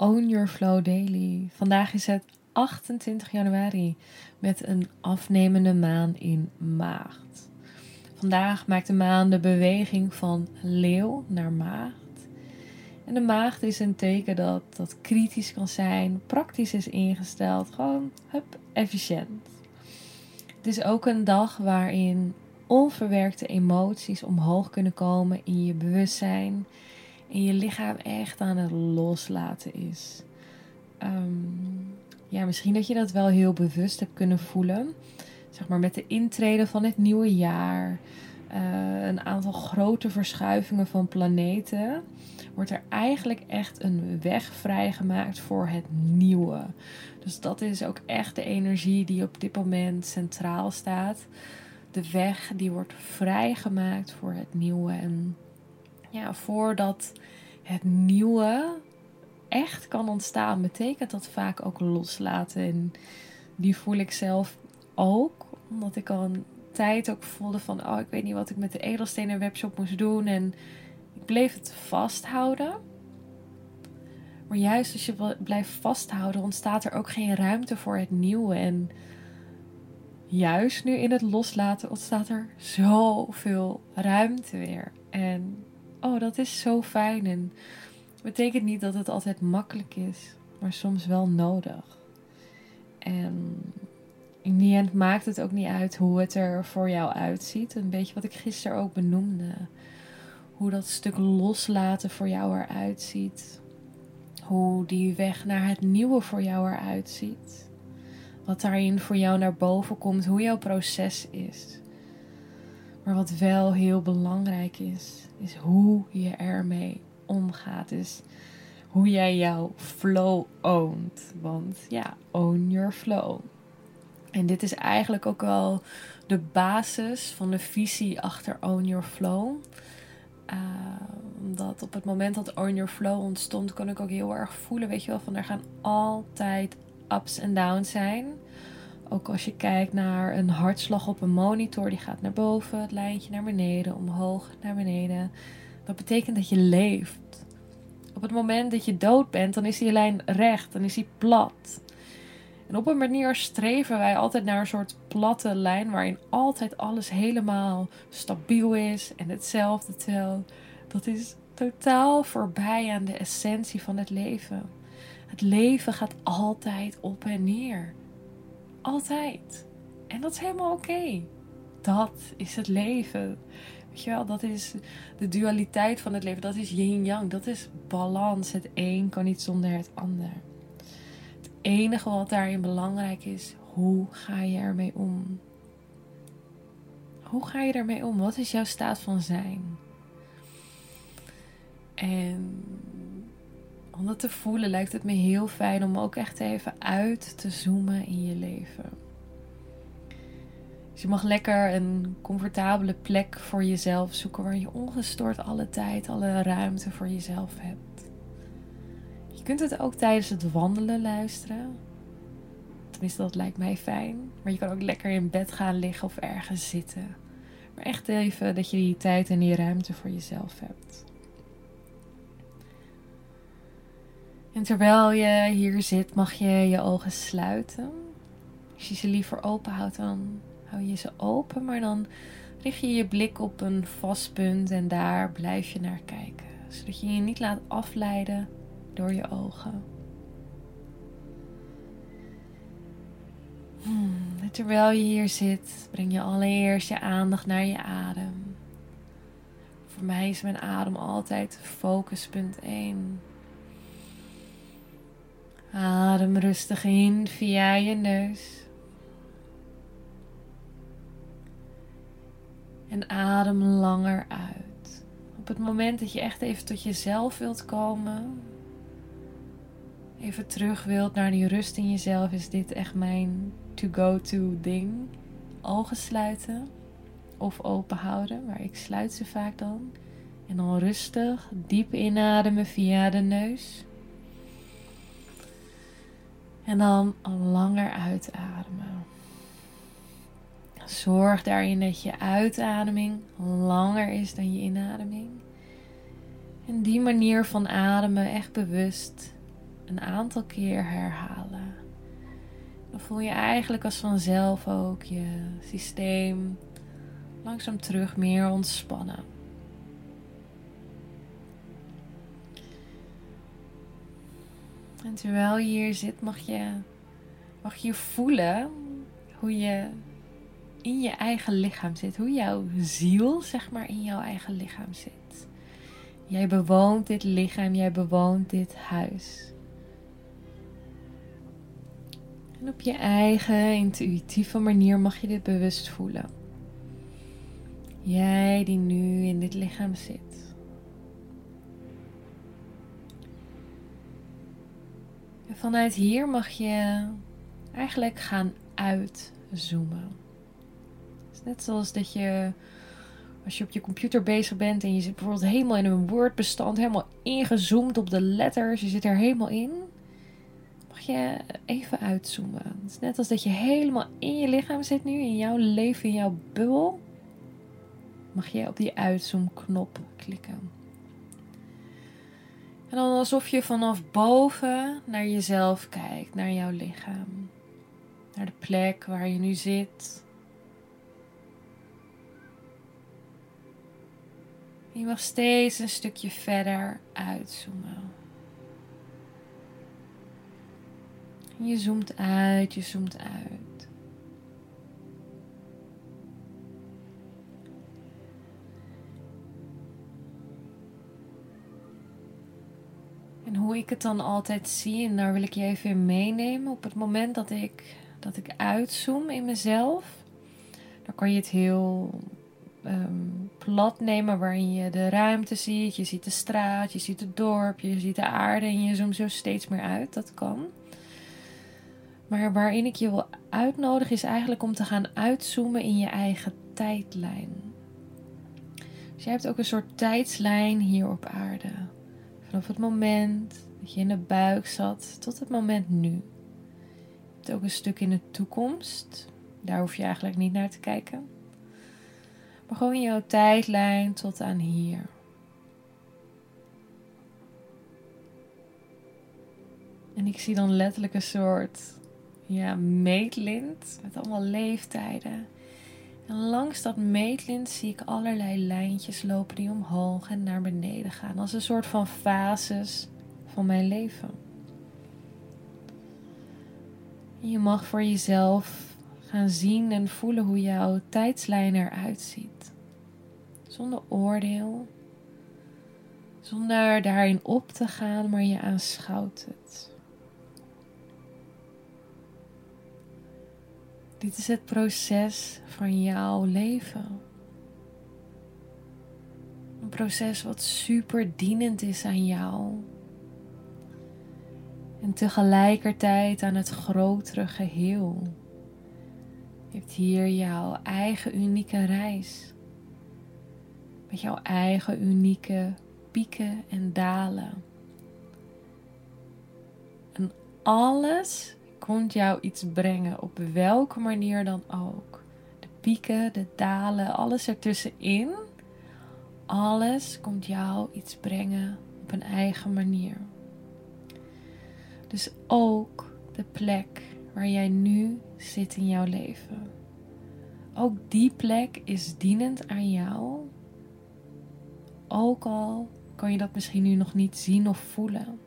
Own Your Flow Daily. Vandaag is het 28 januari met een afnemende maan in maagd. Vandaag maakt de maan de beweging van leeuw naar maagd. En de maagd is een teken dat dat kritisch kan zijn, praktisch is ingesteld, gewoon hup, efficiënt. Het is ook een dag waarin onverwerkte emoties omhoog kunnen komen in je bewustzijn en je lichaam echt aan het loslaten is. Ehm, ja, misschien dat je dat wel heel bewust hebt kunnen voelen. Zeg maar met de intrede van het nieuwe jaar. Uh, een aantal grote verschuivingen van planeten. Wordt er eigenlijk echt een weg vrijgemaakt voor het nieuwe. Dus dat is ook echt de energie die op dit moment centraal staat. De weg die wordt vrijgemaakt voor het nieuwe. En voordat het nieuwe echt kan ontstaan, betekent dat vaak ook loslaten. En die voel ik zelf ook, omdat ik al een tijd ook voelde van, oh, ik weet niet wat ik met de edelstenen webshop moest doen. En ik bleef het vasthouden. Maar juist als je blijft vasthouden, ontstaat er ook geen ruimte voor het nieuwe. En juist nu in het loslaten ontstaat er zoveel ruimte weer. En oh, dat is zo fijn. En betekent niet dat het altijd makkelijk is, maar soms wel nodig. En in die end maakt het ook niet uit hoe het er voor jou uitziet. Een beetje wat ik gisteren ook benoemde. Hoe dat stuk loslaten voor jou eruit ziet. Hoe die weg naar het nieuwe voor jou eruit ziet. Wat daarin voor jou naar boven komt. Hoe jouw proces is. Maar wat wel heel belangrijk is, is hoe je ermee omgaat. Dus hoe jij jouw flow ownt. Want ja, own your flow. En dit is eigenlijk ook wel de basis van de visie achter Own Your Flow. Uh, omdat op het moment dat Own Your Flow ontstond, kon ik ook heel erg voelen, weet je wel, van er gaan altijd ups en downs zijn. Ook als je kijkt naar een hartslag op een monitor, die gaat naar boven, het lijntje naar beneden, omhoog, naar beneden. Dat betekent dat je leeft. Op het moment dat je dood bent, dan is die lijn recht, dan is die plat. En op een manier streven wij altijd naar een soort platte lijn waarin altijd alles helemaal stabiel is en hetzelfde. Terwijl dat is totaal voorbij aan de essentie van het leven. Het leven gaat altijd op en neer. Altijd. En dat is helemaal oké. Dat is het leven. Weet je wel, dat is de dualiteit van het leven. Dat is yin-yang. Dat is balans. Het een kan niet zonder het ander. Het enige wat daarin belangrijk is, hoe ga je ermee om? Hoe ga je ermee om? Wat is jouw staat van zijn? En om dat te voelen lijkt het me heel fijn om ook echt even uit te zoomen in je leven. Dus je mag lekker een comfortabele plek voor jezelf zoeken waar je ongestoord alle tijd, alle ruimte voor jezelf hebt. Je kunt het ook tijdens het wandelen luisteren. Tenminste, dat lijkt mij fijn. Maar je kan ook lekker in bed gaan liggen of ergens zitten. Maar echt even dat je die tijd en die ruimte voor jezelf hebt. En terwijl je hier zit, mag je je ogen sluiten. Als je ze liever open houdt, dan hou je ze open. Maar dan richt je je blik op een vast punt en daar blijf je naar kijken. Zodat je je niet laat afleiden door je ogen. Hmm, terwijl je hier zit, breng je allereerst je aandacht naar je adem. Voor mij is mijn adem altijd focuspunt 1. Adem rustig in via je neus. En adem langer uit. Op het moment dat je echt even tot jezelf wilt komen, even terug wilt naar die rust in jezelf, is dit echt mijn to-go-to ding. Ogen sluiten of open houden, maar ik sluit ze vaak dan. En dan rustig diep inademen via de neus. En dan langer uitademen. Zorg daarin dat je uitademing langer is dan je inademing. En die manier van ademen echt bewust een aantal keer herhalen. Dan voel je eigenlijk als vanzelf ook je systeem langzaam terug meer ontspannen. En terwijl je hier zit, mag je, mag je voelen hoe je in je eigen lichaam zit. Hoe jouw ziel, zeg maar, in jouw eigen lichaam zit. Jij bewoont dit lichaam, jij bewoont dit huis. En op je eigen intuïtieve manier mag je dit bewust voelen. Jij die nu in dit lichaam zit. Vanuit hier mag je eigenlijk gaan uitzoomen. Is net zoals dat je als je op je computer bezig bent en je zit bijvoorbeeld helemaal in een Word-bestand, helemaal ingezoomd op de letters, je zit er helemaal in, mag je even uitzoomen. Het is net als dat je helemaal in je lichaam zit nu, in jouw leven, in jouw bubbel. Mag je op die uitzoomknop klikken. En dan alsof je vanaf boven naar jezelf kijkt, naar jouw lichaam. Naar de plek waar je nu zit. Je mag steeds een stukje verder uitzoomen. Je zoomt uit, je zoomt uit. Ik het dan altijd zie, en daar wil ik je even in meenemen, op het moment dat ik, dat ik uitzoom in mezelf, dan kan je het heel um, plat nemen waarin je de ruimte ziet. Je ziet de straat, je ziet het dorp, je ziet de aarde en je zoomt zo steeds meer uit. Dat kan. Maar waarin ik je wil uitnodigen is eigenlijk om te gaan uitzoomen in je eigen tijdlijn. Dus je hebt ook een soort tijdslijn hier op aarde. Vanaf het moment dat je in de buik zat tot het moment nu. Je hebt ook een stuk in de toekomst. Daar hoef je eigenlijk niet naar te kijken. Maar gewoon jouw tijdlijn tot aan hier. En ik zie dan letterlijk een soort ja, meetlint met allemaal leeftijden. En langs dat meetlint zie ik allerlei lijntjes lopen die omhoog en naar beneden gaan. Als een soort van fases mijn leven. je mag voor jezelf gaan zien en voelen hoe jouw tijdslijn eruit ziet. Zonder oordeel. Zonder daarin op te gaan, maar je aanschouwt het. Dit is het proces van jouw leven. Een proces wat super dienend is aan jou. En tegelijkertijd aan het grotere geheel. Je hebt hier jouw eigen unieke reis. Met jouw eigen unieke pieken en dalen. En alles komt jou iets brengen, op welke manier dan ook. De pieken, de dalen, alles ertussenin. Alles komt jou iets brengen op een eigen manier. Dus ook de plek waar jij nu zit in jouw leven. Ook die plek is dienend aan jou. Ook al kan je dat misschien nu nog niet zien of voelen.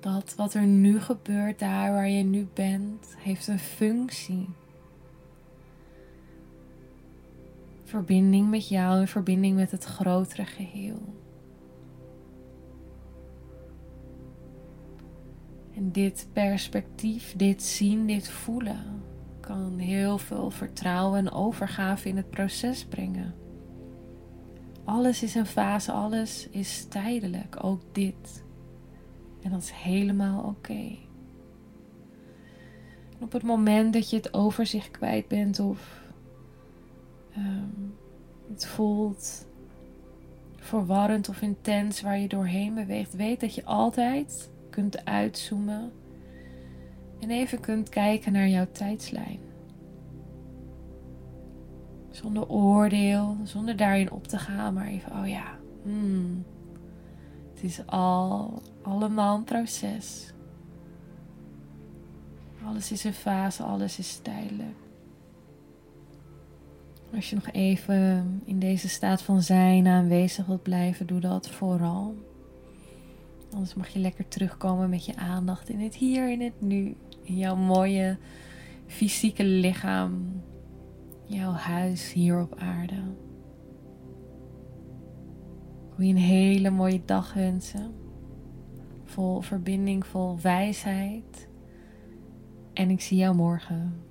Dat wat er nu gebeurt, daar waar je nu bent, heeft een functie. Verbinding met jou en verbinding met het grotere geheel. En dit perspectief, dit zien, dit voelen, kan heel veel vertrouwen en overgave in het proces brengen. Alles is een fase, alles is tijdelijk, ook dit. En dat is helemaal oké. Op het moment dat je het overzicht kwijt bent of um, het voelt verwarrend of intens waar je doorheen beweegt, weet dat je altijd kunt uitzoomen en even kunt kijken naar jouw tijdslijn. Zonder oordeel, zonder daarin op te gaan, maar even, oh ja, hmm, het is al allemaal een proces. Alles is een fase, alles is tijdelijk. Als je nog even in deze staat van zijn aanwezig wilt blijven, doe dat vooral. Anders mag je lekker terugkomen met je aandacht in het hier, in het nu. In jouw mooie fysieke lichaam. Jouw huis hier op aarde. Ik wil je een hele mooie dag wensen. Vol verbinding, vol wijsheid. En ik zie jou morgen.